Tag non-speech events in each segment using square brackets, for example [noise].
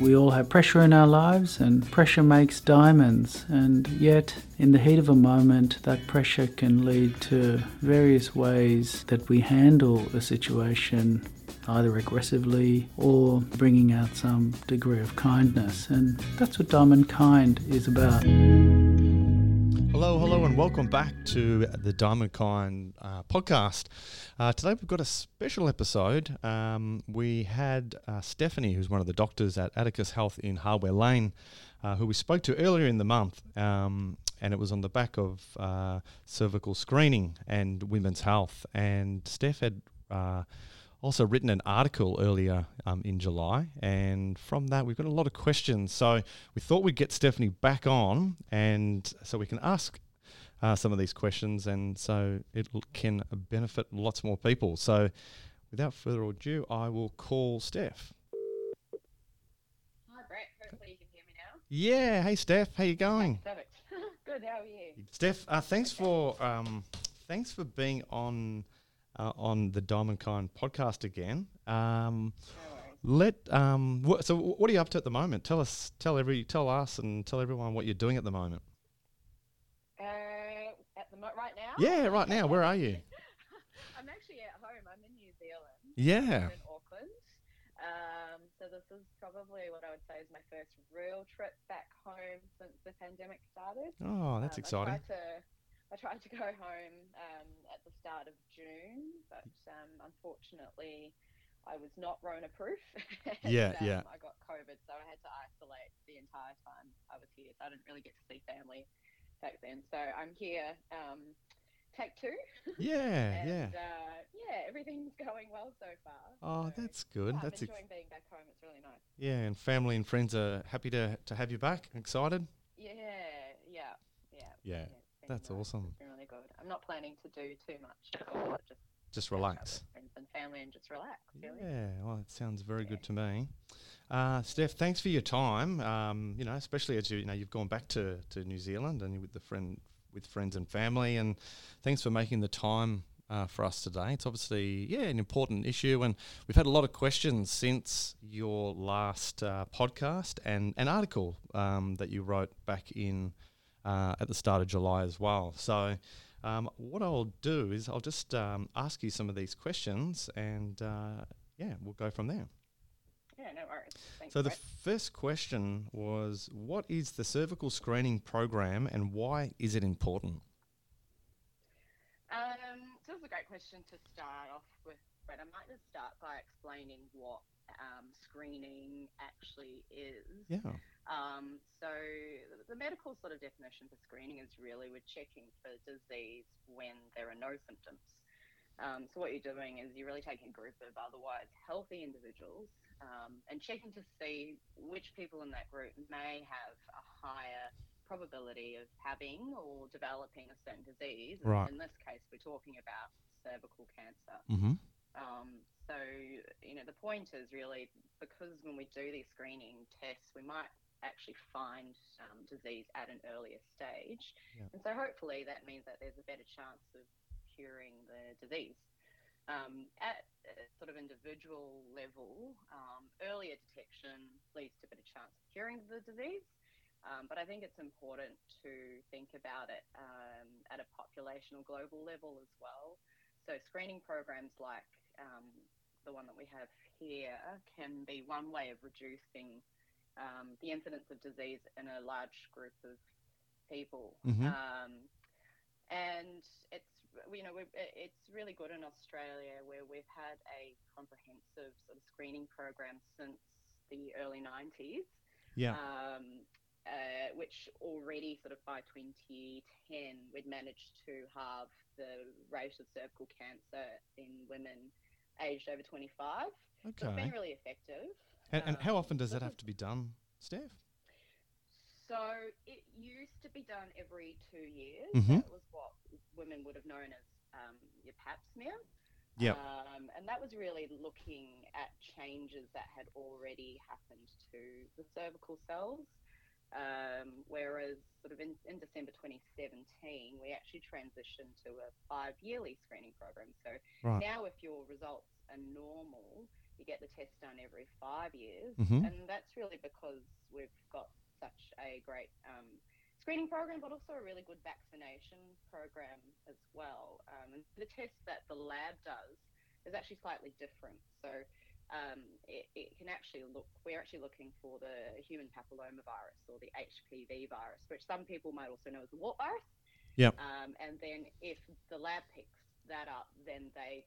We all have pressure in our lives, and pressure makes diamonds. And yet, in the heat of a moment, that pressure can lead to various ways that we handle a situation either aggressively or bringing out some degree of kindness. And that's what Diamond Kind is about. Hello, hello, and welcome back to the Diamond Kind uh, podcast. Uh, today we've got a special episode. Um, we had uh, Stephanie, who's one of the doctors at Atticus Health in Hardware Lane, uh, who we spoke to earlier in the month, um, and it was on the back of uh, cervical screening and women's health. And Steph had uh, also written an article earlier um, in July, and from that we've got a lot of questions. So we thought we'd get Stephanie back on, and so we can ask uh, some of these questions, and so it can benefit lots more people. So without further ado, I will call Steph. Hi Brett, hopefully you can hear me now. Yeah, hey Steph, how you going? [laughs] Good, how are you? Steph, uh, thanks for um, thanks for being on uh, on the Diamond Kind podcast again. Um, let um, wh- so what are you up to at the moment? Tell us, tell every, tell us, and tell everyone what you're doing at the moment. Uh, at the mo- right now? Yeah, right now. Where are you? [laughs] I'm actually at home. I'm in New Zealand. Yeah. I'm in Auckland. Um, so this is probably what I would say is my first real trip back home since the pandemic started. Oh, that's Um, exciting. I to, I tried to go home um, at the start of June, but um, unfortunately, I was not Rona proof. [laughs] Yeah, um, yeah. I got COVID, so I had to isolate the entire time I was here. So I didn't really get to see family back then. So I'm here, um, take two. [laughs] Yeah, yeah. Uh, yeah, everything's [laughs] going well so far. Oh, So, that's good. yeah, That's I'm ex- being back home. It's really nice. yeah, and family and friends are happy to to have you back. Excited. Yeah, yeah, yeah. Yeah, been that's awesome. It's been really good. I'm not planning to do too much. Just Just relax. friends and family and just relax. Really. Yeah, well, it sounds very good to me. Uh, Steph, thanks for your time. Um, you know, especially as you, you know, you've gone back to, to New Zealand and you're with the friend with friends and family, and thanks for making the time uh, for us today. It's obviously yeah an important issue, and we've had a lot of questions since your last uh, podcast and an article um, that you wrote back in uh, at the start of July as well. So. Um, what I'll do is I'll just um, ask you some of these questions, and uh, yeah, we'll go from there. Yeah, no worries. Thanks. So the Brett. first question was, what is the cervical screening program, and why is it important? Um, so this is a great question to start off with, Brett. I might just start by explaining what um, screening actually is. Yeah. Um, so the medical sort of definition for screening is really we're checking for disease when there are no symptoms. Um, so what you're doing is you're really taking a group of otherwise healthy individuals um, and checking to see which people in that group may have a higher probability of having or developing a certain disease. Right. In this case, we're talking about cervical cancer. Mm-hmm. Um, so, you know, the point is really because when we do these screening tests, we might actually find um, disease at an earlier stage. Yeah. And so hopefully that means that there's a better chance of curing the disease. Um, at a sort of individual level, um, earlier detection leads to a better chance of curing the disease. Um, but I think it's important to think about it um, at a population or global level as well. So screening programs like um, the one that we have here can be one way of reducing um, the incidence of disease in a large group of people. Mhm. Um, and it's you know we've, it's really good in Australia where we've had a comprehensive sort of screening program since the early 90s Yeah. um, uh, which already sort of by 2010 we'd managed to halve the rate of cervical cancer in women aged over 25. So it's okay. been really effective. And, and how um, often does that have to be done, Steph? So it used to be done every two years. Mhm. That was what women would have known as um, your pap smear. Yep. Um, and that was really looking at changes that had already happened to the cervical cells. Um, whereas, sort of in, in December 2017, we actually transitioned to a five yearly screening program. So Right. now, if your results are normal, you get the test done every five years, Mhm. and that's really because we've got such a great um, screening program, but also a really good vaccination program as well. Um, and the test that the lab does is actually slightly different. So um, it, it can actually look, we're actually looking for the human papillomavirus or the HPV virus, which some people might also know as the wart virus. Yep. Um, and then if the lab picks that up, then they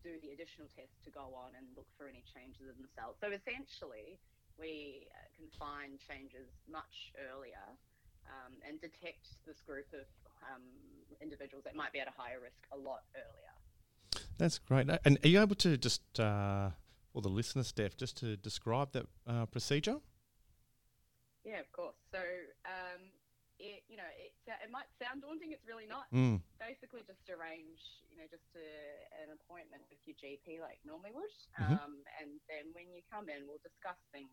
do the additional test to go on and look for any changes in the cells. So essentially, we uh, can find changes much earlier um, and detect this group of um, individuals that might be at a higher risk a lot earlier. That's great. And are you able to just, uh, for the listener, Steph, just to describe that uh, procedure? Yeah, of course. So, um, it you know it it might sound daunting. It's really not. Mm. Basically, just arrange you know just a, an appointment with your GP like normally would, Mhm. um, and then when you come in, we'll discuss things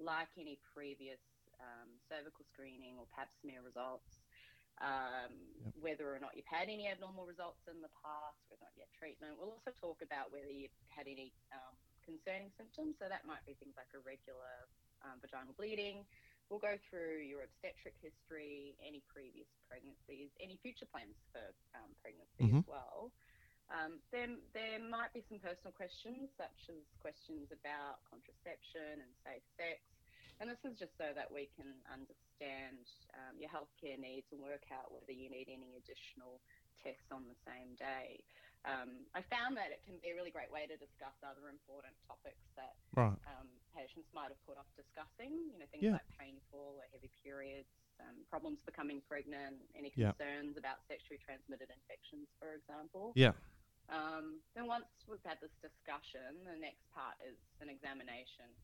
like any previous um, cervical screening or Pap smear results. Um, Yep. Whether or not you've had any abnormal results in the past, whether or not you had treatment. We'll also talk about whether you've had any um, concerning symptoms. So that might be things like irregular um, vaginal bleeding. We'll go through your obstetric history, any previous pregnancies, any future plans for um, pregnancy Mhm. as well. Um, then there might be some personal questions, such as questions about contraception and safe sex. And this is just so that we can understand um, your healthcare needs and work out whether you need any additional tests on the same day. Um, I found that it can be a really great way to discuss other important topics that Right. um, patients might have put off discussing. You know, things Yeah. like painful or heavy periods, um, problems becoming pregnant, any Yeah. concerns about sexually transmitted infections, for example. Yeah. Um, then once we've had this discussion, the next part is an examination.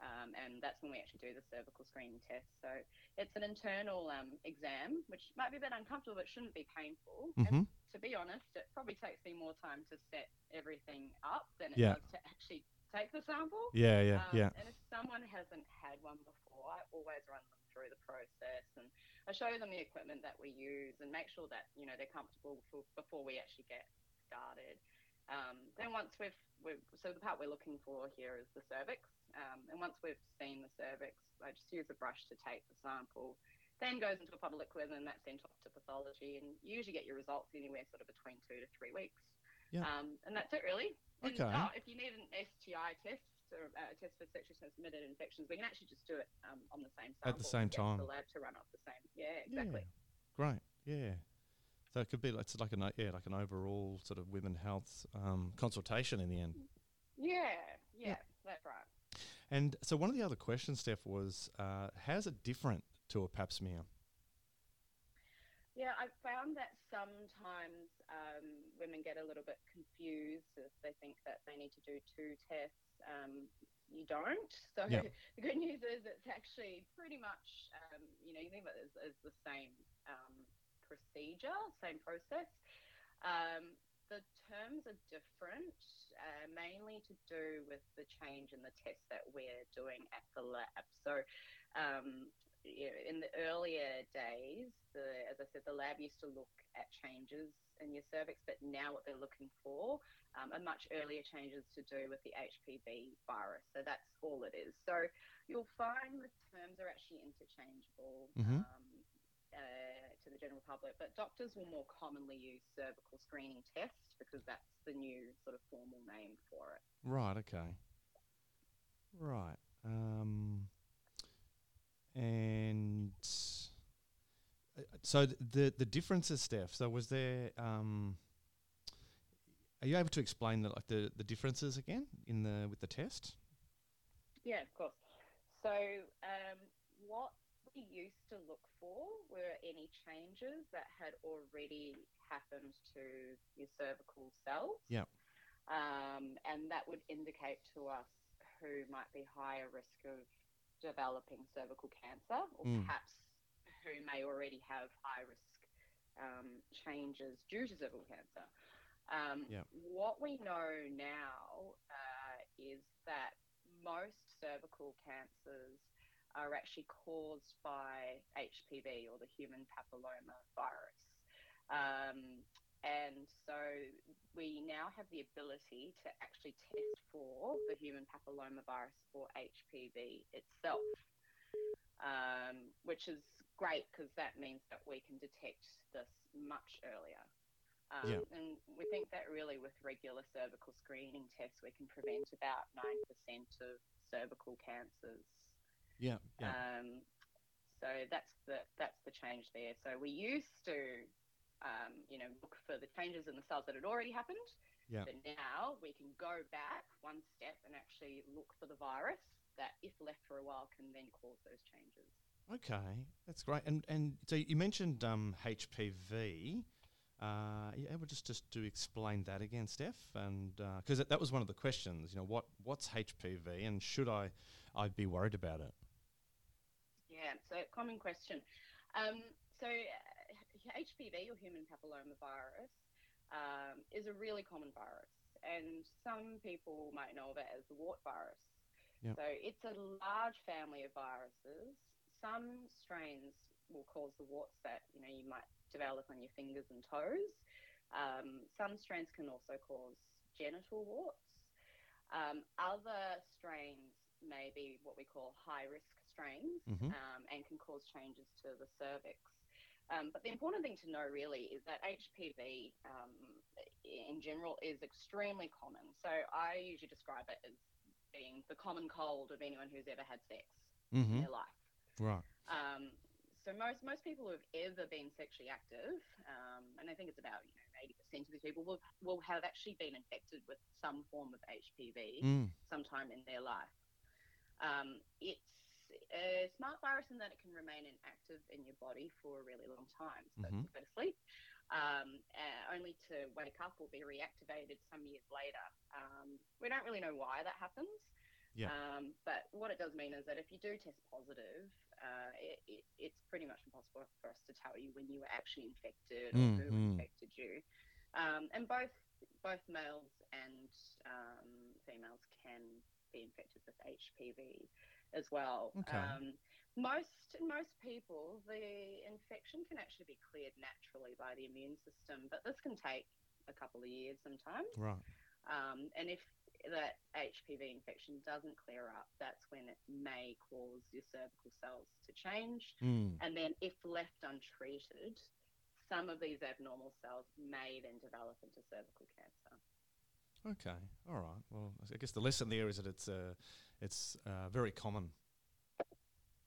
Um, and that's when we actually do the cervical screening test. So it's an internal um, exam, which might be a bit uncomfortable, but shouldn't be painful. Mhm. And to be honest, it probably takes me more time to set everything up than it Yeah. does to actually take the sample. Yeah, yeah, Um, yeah. And if someone hasn't had one before, I always run them through the process and I show them the equipment that we use and make sure that you know they're comfortable before, before we actually get started. Um, then once we've, we've so the part we're looking for here is the cervix, um, and once we've seen the cervix, I just use a brush to take the sample. Then goes into a of liquid and that's sent off to pathology, and you usually get your results anywhere sort of between two to three weeks. Yeah. Um, and that's it really. And, Okay. oh, if you need an STI test or uh, a test for sexually transmitted infections, we can actually just do it um, on the same sample. At the same time. The lab to run off the same. Yeah, exactly. Yeah. Great. Yeah. So it could be like, like an yeah, like an overall sort of women health um, consultation in the end. Yeah, yeah, that's right. And so one of the other questions, Steph, was uh, how's it different to a pap smear? Yeah, I've found that sometimes um, women get a little bit confused if they think that they need to do two tests. Um, you don't. [laughs] So Yeah. the good news is it's actually pretty much, um, you know, you think of it as, as the same um, procedure, same process. Um, the terms are different, uh, mainly to do with the change in the test that we're doing at the lab. So um, you know, in the earlier days, the, as I said, the lab used to look at changes in your cervix, but now what they're looking for um, are much earlier changes to do with the HPV virus. So that's all it is. So you'll find the terms are actually interchangeable. Mhm. Um, uh, to the general public, but doctors will more commonly use cervical screening test because that's the new sort of formal name for it. Right. Okay. Right. Um, and uh, so the the differences, Steph. So was there? Um, are you able to explain the like the, the differences again in the with the test? Yeah, of course. So, um, what we used to look for were any changes that had already happened to your cervical cells. Yeah. Um, and that would indicate to us who might be higher risk of developing cervical cancer, or Mm. perhaps who may already have high risk um, changes due to cervical cancer. Um, Yeah. What we know now uh, is that most cervical cancers are actually caused by HPV or the human papilloma virus. Um, And so we now have the ability to actually test for the human papillomavirus or HPV itself, um, which is great because that means that we can detect this much earlier. Um, Yeah. And we think that really with regular cervical screening tests, we can prevent about 9% of cervical cancers. Yeah. Yeah. Um, so that's the that's the change there. So we used to, um, you know, look for the changes in the cells that had already happened. Yeah. But now we can go back one step and actually look for the virus that, if left for a while, can then cause those changes. Okay, that's great. And and so you mentioned um, HPV. Uh, are you able just, just to explain that again, Steph? And because that, that was one of the questions, you know, what what's HPV and should I I be worried about it? Yeah, so common question. Um, so uh, HPV or human papillomavirus um, is a really common virus, and some people might know of it as the wart virus. Yep. So it's a large family of viruses. Some strains will cause the warts that you know you might develop on your fingers and toes. Um, some strains can also cause genital warts. Um, other strains may be what we call high risk strains Mhm. um, and can cause changes to the cervix. Um, but the important thing to know really is that HPV um, in general is extremely common. So I usually describe it as being the common cold of anyone who's ever had sex in Mm-hmm. their life. Right. Um, so most most people who have ever been sexually active, um, and I think it's about you know eighty percent of these people will will have actually been infected with some form of HPV Mm. sometime in their life. Um, it's a smart virus in that it can remain inactive in your body for a really long time. So Mhm. it's a bit of sleep, um, uh, only to wake up or be reactivated some years later. Um, we don't really know why that happens. Yeah. Um, but what it does mean is that if you do test positive, uh, it, it, it's pretty much impossible for us to tell you when you were actually infected or Mm, who infected you. Um, and both both males and um, females can be infected with HPV as well. Okay. Um, most most people, the infection can actually be cleared naturally by the immune system, but this can take a couple of years sometimes. Right. Um, and if that HPV infection doesn't clear up, that's when it may cause your cervical cells to change. Mm. And then, if left untreated, some of these abnormal cells may then develop into cervical cancer. Okay. All right. Well, I guess the lesson there is that it's uh, it's uh, very common.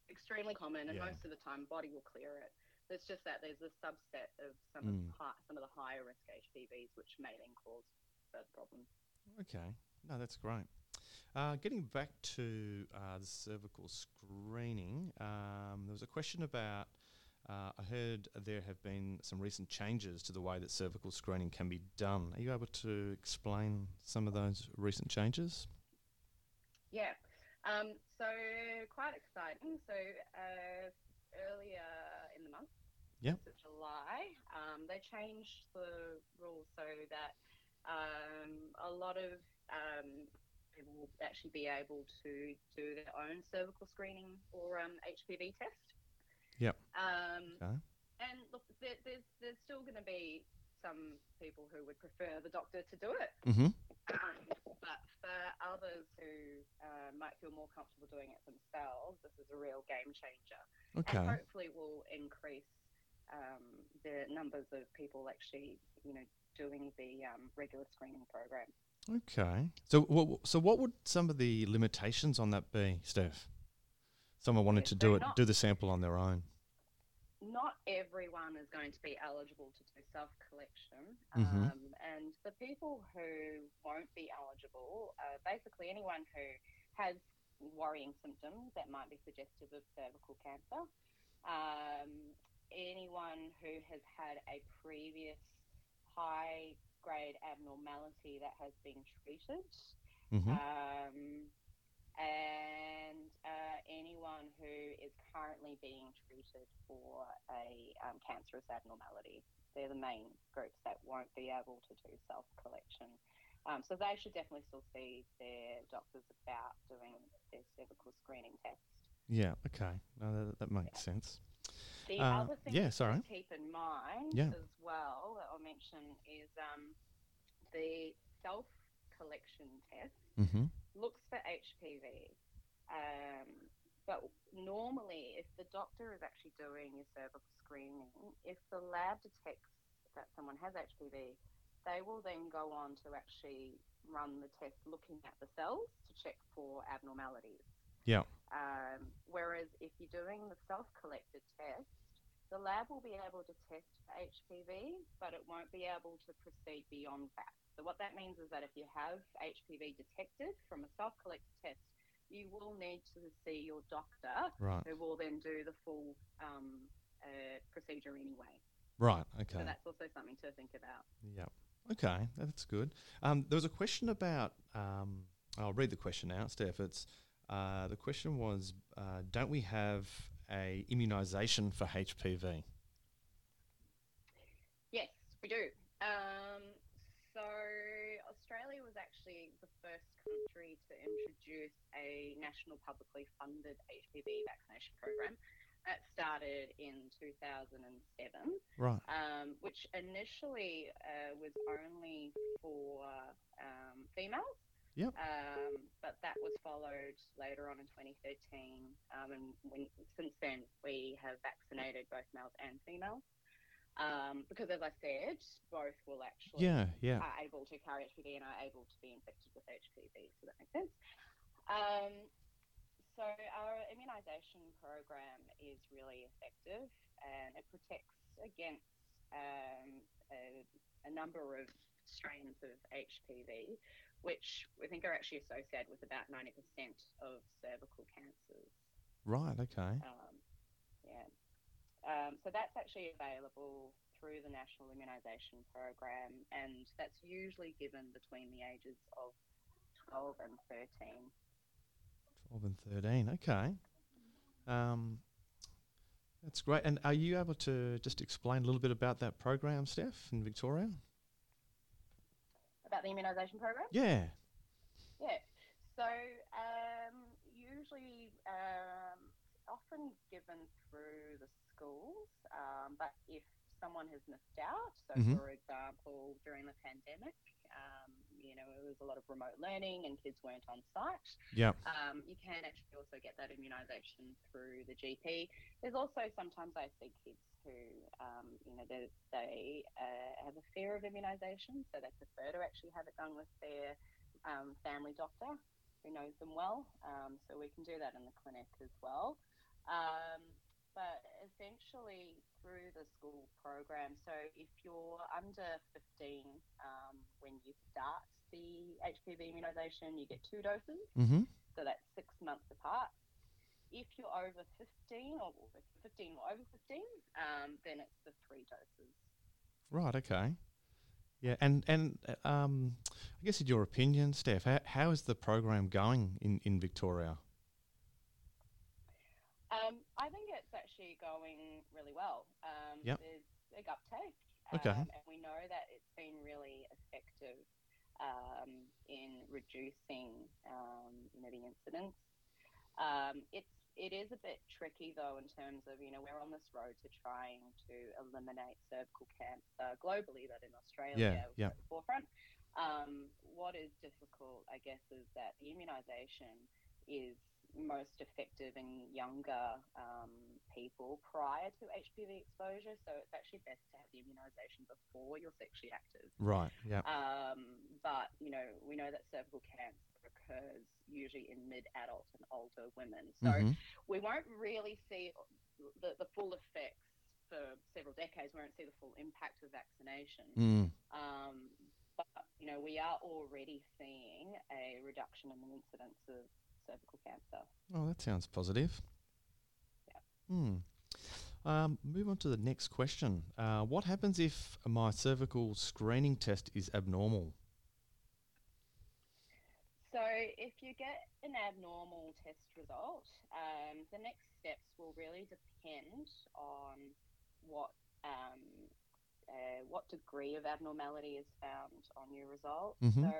Extremely common, and Yeah. most of the time, body will clear it. It's just that there's a subset of some Mm. of hi- some of the higher risk HPVs, which may then cause further problems. Okay. No, that's great. Uh, getting back to uh, the cervical screening, um, there was a question about. Uh, I heard there have been some recent changes to the way that cervical screening can be done. Are you able to explain some of those recent changes? Yeah. Um, so quite exciting. So uh, earlier in the month, yeah, July, um, they changed the rules so that um, a lot of um, people will actually be able to do their own cervical screening or um, HPV test. Yep. Um, Okay. and look, there, there's there's still going to be some people who would prefer the doctor to do it. Mm-hmm. Um, but for others who might feel more comfortable doing it themselves. This is a real game changer, and hopefully, will increase um, the numbers of people actually, you know, doing the um, regular screening program. Okay. So, what, so what would some of the limitations on that be, Steph? Someone wanted Yeah, to do it, not- do the sample on their own. Not everyone is going to be eligible to do self collection. Mhm. Um, and the people who won't be eligible are basically anyone who has worrying symptoms that might be suggestive of cervical cancer, um, anyone who has had a previous high grade abnormality that has been treated. Mm-hmm. um, and uh, anyone who is currently being treated for a um, cancerous abnormality. They're the main groups that won't be able to do self collection. Um, so they should definitely still see their doctors about doing their cervical screening test. Yeah. Okay. No, that, that makes sense. The Uh, other thing yeah, to sorry. keep in mind Yeah. as well that I'll mention is um, the self collection test Mm-hmm. looks for HPV. Um, but normally, if the doctor is actually doing your cervical screening, if the lab detects that someone has HPV, they will then go on to actually run the test looking at the cells to check for abnormalities. Yeah. Um, whereas if you're doing the self-collected test, the lab will be able to test for HPV, but it won't be able to proceed beyond that. So what that means is that if you have HPV detected from a self-collected test, you will need to see your doctor, Right. who will then do the full um, uh, procedure anyway. Right. Okay. So that's also something to think about. Yeah. Okay, that's good. Um, there was a question about. Um, I'll read the question out, Steph. It's uh, the question was, uh, don't we have a immunisation for HPV? Yes, we do. Um, so Australia was actually the first country to introduce a national publicly funded HPV vaccination program. That started in 2007, Right. um, which initially uh, was only for um, females. Yep. Um, but that was followed later on in 2013, um, and when, since then we have vaccinated both males and females. Um, because as I said, both will actually Yeah. Yeah. are able to carry HPV and are able to be infected with HPV. So that makes sense. So our immunisation program is really effective and it protects against um, a, a number of strains of HPV, which we think are actually associated with about 90% of cervical cancers. Right. Okay. Um, yeah. Um, so that's actually available through the National Immunisation Program, and that's usually given between the ages of 12 and 13. Twelve and thirteen. Okay. Um, that's great. And are you able to just explain a little bit about that program, Steph, in Victoria? About the immunisation program? Yeah. Yeah. So um, usually, um, often given through the schools, um, but if someone has missed out, so Mhm. for example, during the pandemic, um, you know, it was a lot of remote learning and kids weren't on site. Yeah. Um, you can actually also get that immunisation through the GP. There's also sometimes I see kids who, um, you know, they, they uh, have a fear of immunisation, so they prefer to actually have it done with their um, family doctor who knows them well. Um, so we can do that in the clinic as well. Um, but essentially through the school program, so if you're under 15 um, when you start the HPV immunisation, you get two doses. Mm-hmm. So that's six months apart. If you're over 15 or 15 or over 15, um, then it's the three doses. Right. Okay. Yeah. And and um, I guess in your opinion, Steph, how, how is the program going in, in Victoria? I think it's actually going really well. Um, Yep. There's big uptake. Okay. Um, and we know that it's been really effective um, in reducing, um, you know, the incidence. Um, it's it is a bit tricky though in terms of you know we're on this road to trying to eliminate cervical cancer globally, but in Australia Yeah, yeah. at the forefront. Um, what is difficult, I guess, is that the immunisation is most effective in younger um, people prior to HPV exposure. So it's actually best to have the immunisation before you're sexually active. Right. Yeah. Um, but you know, we know that cervical cancer occurs usually in mid-adult and older women. So Mhm. we won't really see the, the full effects for several decades. We won't see the full impact of vaccination. Mm. Um, but you know, we are already seeing a reduction in the incidence of cervical cancer. Oh, that sounds positive. Yeah. Hmm. Um, move on to the next question. Uh, what happens if my cervical screening test is abnormal? So, if you get an abnormal test result, um, the next steps will really depend on what um, uh, what degree of abnormality is found on your result. Mhm. So,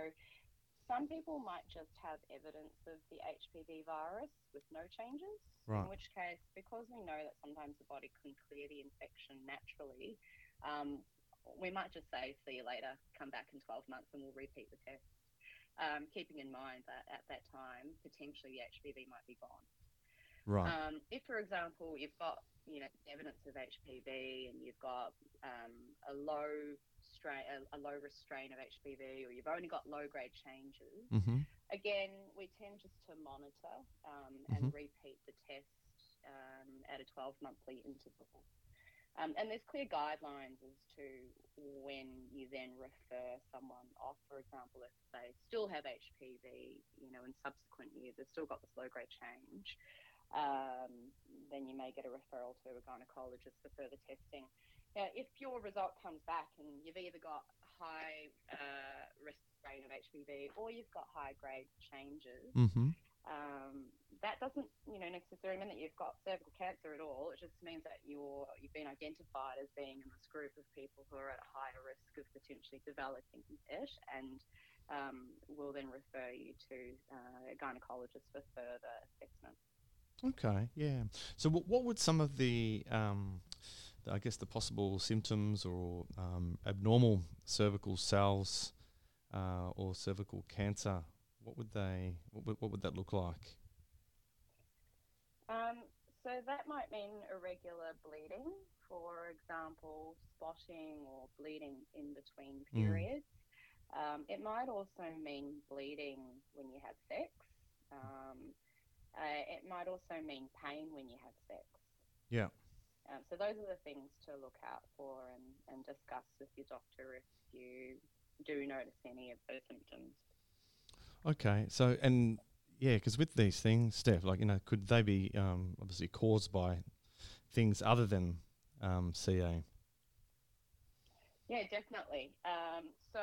some people might just have evidence of the HPV virus with no changes. Right. In which case, because we know that sometimes the body can clear the infection naturally, um, we might just say, see you later, come back in 12 months and we'll repeat the test. Um, keeping in mind that at that time, potentially the HPV might be gone. Right. Um, if, for example, you've got you know evidence of HPV and you've got um, a low a, a, low risk strain of HPV, or you've only got low grade changes, mm-hmm. again, we tend just to monitor um, and Mhm. repeat the test um, at a 12 monthly interval. Um, and there's clear guidelines as to when you then refer someone off. For example, if they still have HPV, you know, in subsequent years, they've still got this low grade change, um, then you may get a referral to a gynecologist for further testing. Now, if your result comes back and you've either got high uh, risk strain of HPV or you've got high grade changes, Mm-hmm. um, that doesn't, you know, necessarily mean that you've got cervical cancer at all. It just means that you're you've been identified as being in this group of people who are at a higher risk of potentially developing it, and um, will then refer you to uh, a gynecologist for further assessment. Okay, yeah. So, what, what would some of the, um, the- I guess, the possible symptoms or um, abnormal cervical cells uh, or cervical cancer? What would they? What would, what would that look like? Um, so that might mean irregular bleeding, for example, spotting or bleeding in between Mm. periods. Um, it might also mean bleeding when you have sex. Um, uh, it might also mean pain when you have sex. Yeah. Um, so those are the things to look out for and, and discuss with your doctor if you do notice any of those symptoms. Okay. So, and yeah, because with these things, Steph, like you know, could they be um, obviously caused by things other than um, CA? Yeah, definitely. Um, so,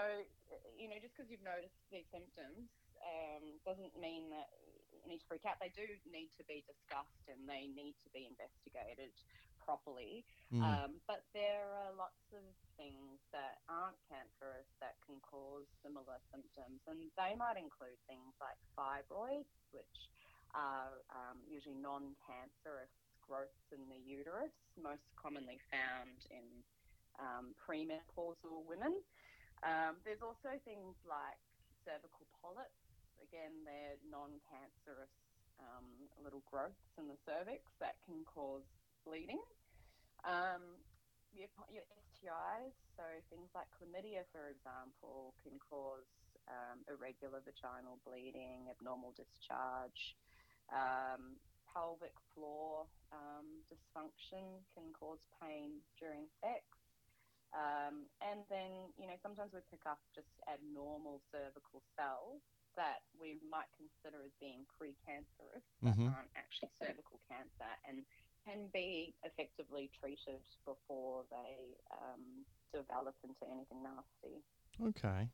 you know, just because you've noticed these symptoms um, doesn't mean that you need to freak out. They do need to be discussed and they need to be investigated properly. Mm. Um, but there are lots of things that aren't cancerous that can cause similar symptoms, and they might include things like fibroids, which are um, usually non cancerous growths in the uterus, most commonly found in um, premenopausal women. Um, there's also things like cervical polyps. Again, they're non cancerous um, little growths in the cervix that can cause bleeding. Um, your, your STIs, so things like chlamydia, for example, can cause um, irregular vaginal bleeding, abnormal discharge. Um, pelvic floor um, dysfunction can cause pain during sex. Um, and then, you know, sometimes we pick up just abnormal cervical cells that we might consider as being precancerous, but Mhm. aren't actually cervical cancer, and can be effectively treated before they um, develop into anything nasty. Okay.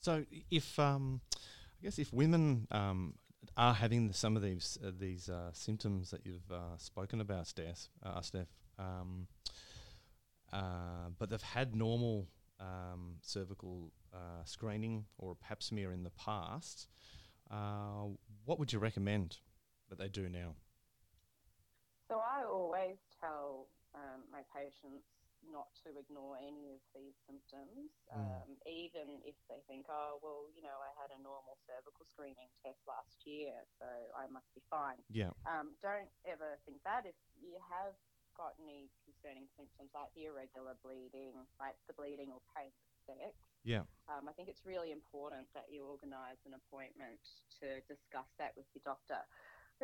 So if um, I guess if women um, are having some of these uh, these uh, symptoms that you've uh, spoken about, Steph, uh, Steph, um, uh, but they've had normal um, cervical uh, screening or a pap smear in the past, what would you recommend that they do now? So I always tell um, my patients not to ignore any of these symptoms, Mm. um, even if they think, oh, well, you know, I had a normal cervical screening test last year, so I must be fine. Yeah. Um, don't ever think that. If you have got any concerning symptoms like the irregular bleeding, like the bleeding or pain with sex, Yeah. um, I think it's really important that you organise an appointment to discuss that with your doctor,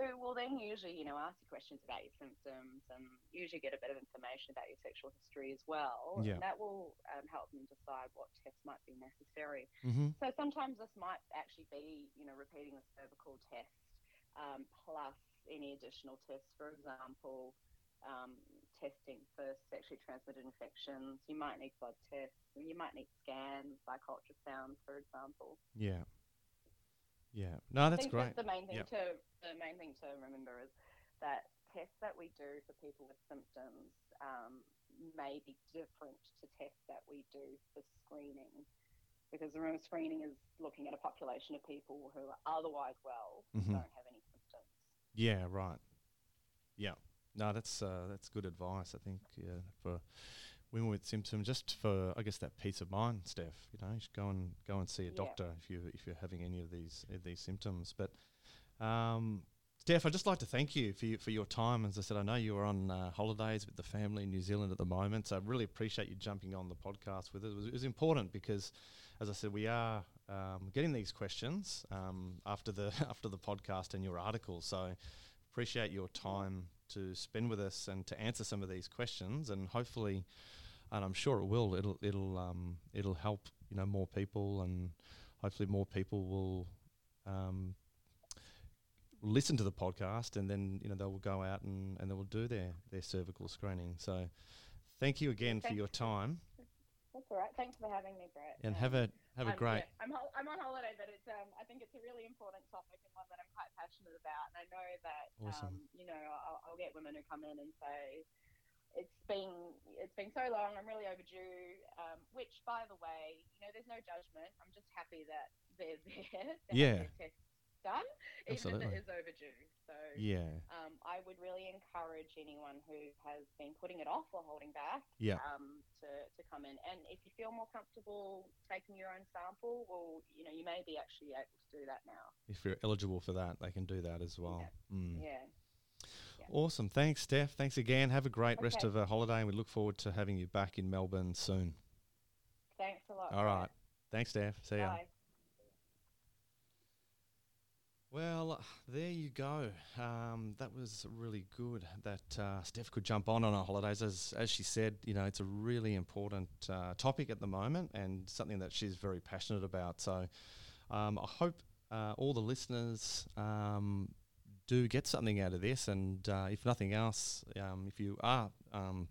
who will then usually, you know, ask you questions about your symptoms and usually get a bit of information about your sexual history as well. Yeah. And that will um, help them decide what tests might be necessary. Mm-hmm. So sometimes this might actually be, you know, repeating the cervical test um, plus any additional tests. For example, um, testing for sexually transmitted infections. You might need blood tests. You might need scans like ultrasound, for example. Yeah. Yeah. No, I that's think great. That the main thing Yep. to the main thing to remember is that tests that we do for people with symptoms um, may be different to tests that we do for screening. because the remote screening is looking at a population of people who are otherwise well, Mhm. don't have any symptoms. Yeah, right. Yeah. No, that's uh, that's good advice. I think yeah, for women with symptoms, just for I guess that peace of mind, Steph. You know, you should go and go and see a Yeah. doctor if you if you're having any of these of these symptoms. But um, Steph, I'd just like to thank you for you, for your time. As I said, I know you were on uh, holidays with the family in New Zealand at the moment, so I really appreciate you jumping on the podcast with us. It was, it was important because, as I said, we are um, getting these questions um, after the [laughs] after the podcast and your article. So appreciate your time to spend with us and to answer some of these questions, and hopefully, and I'm sure it will. It'll it'll um, it'll help you know more people, and hopefully more people will. Um, listen to the podcast and then you know they will go out and, and they will do their, their cervical screening so thank you again for your time That's all right. Thanks for having me, Brett. and Um, have a have a I'm- great yeah, I'm, hol- I'm on holiday, but it's um, I think it's a really important topic and one that I'm quite passionate about. And I know that Awesome. um, you know I'll, I'll get women who come in and say it's been it's been so long. I'm really overdue. Um, which, by the way, you know, there's no judgment. I'm just happy that they're [laughs] there. to have Yeah. done, even if it is overdue. So yeah um, I would really encourage anyone who has been putting it off or holding back Yeah. um, to, to come in. And if you feel more comfortable taking your own sample, well, you know, you may be actually able to do that now. if you're eligible for that they can do that as well Mm. Yeah. Awesome thanks steph thanks again have a great rest of the holiday and we look forward to having you back in melbourne soon Thanks a lot. all right thanks steph see ya Bye. Well, there you go. Um, that was really good that uh, Steph could jump on on her holidays. As, as she said, you know, it's a really important uh, topic at the moment and something that she's very passionate about. So um, I hope uh, all the listeners um, do get something out of this. And uh, if nothing else, um, if you are um,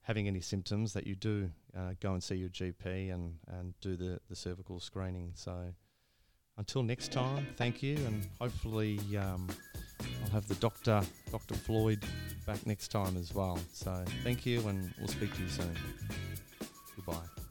having any symptoms, that you do uh, go and see your GP and, and do the, the cervical screening. So until next time, thank you, and hopefully um, I'll have the doctor, Dr. Floyd, back next time as well. So thank you, and we'll speak to you soon. Goodbye.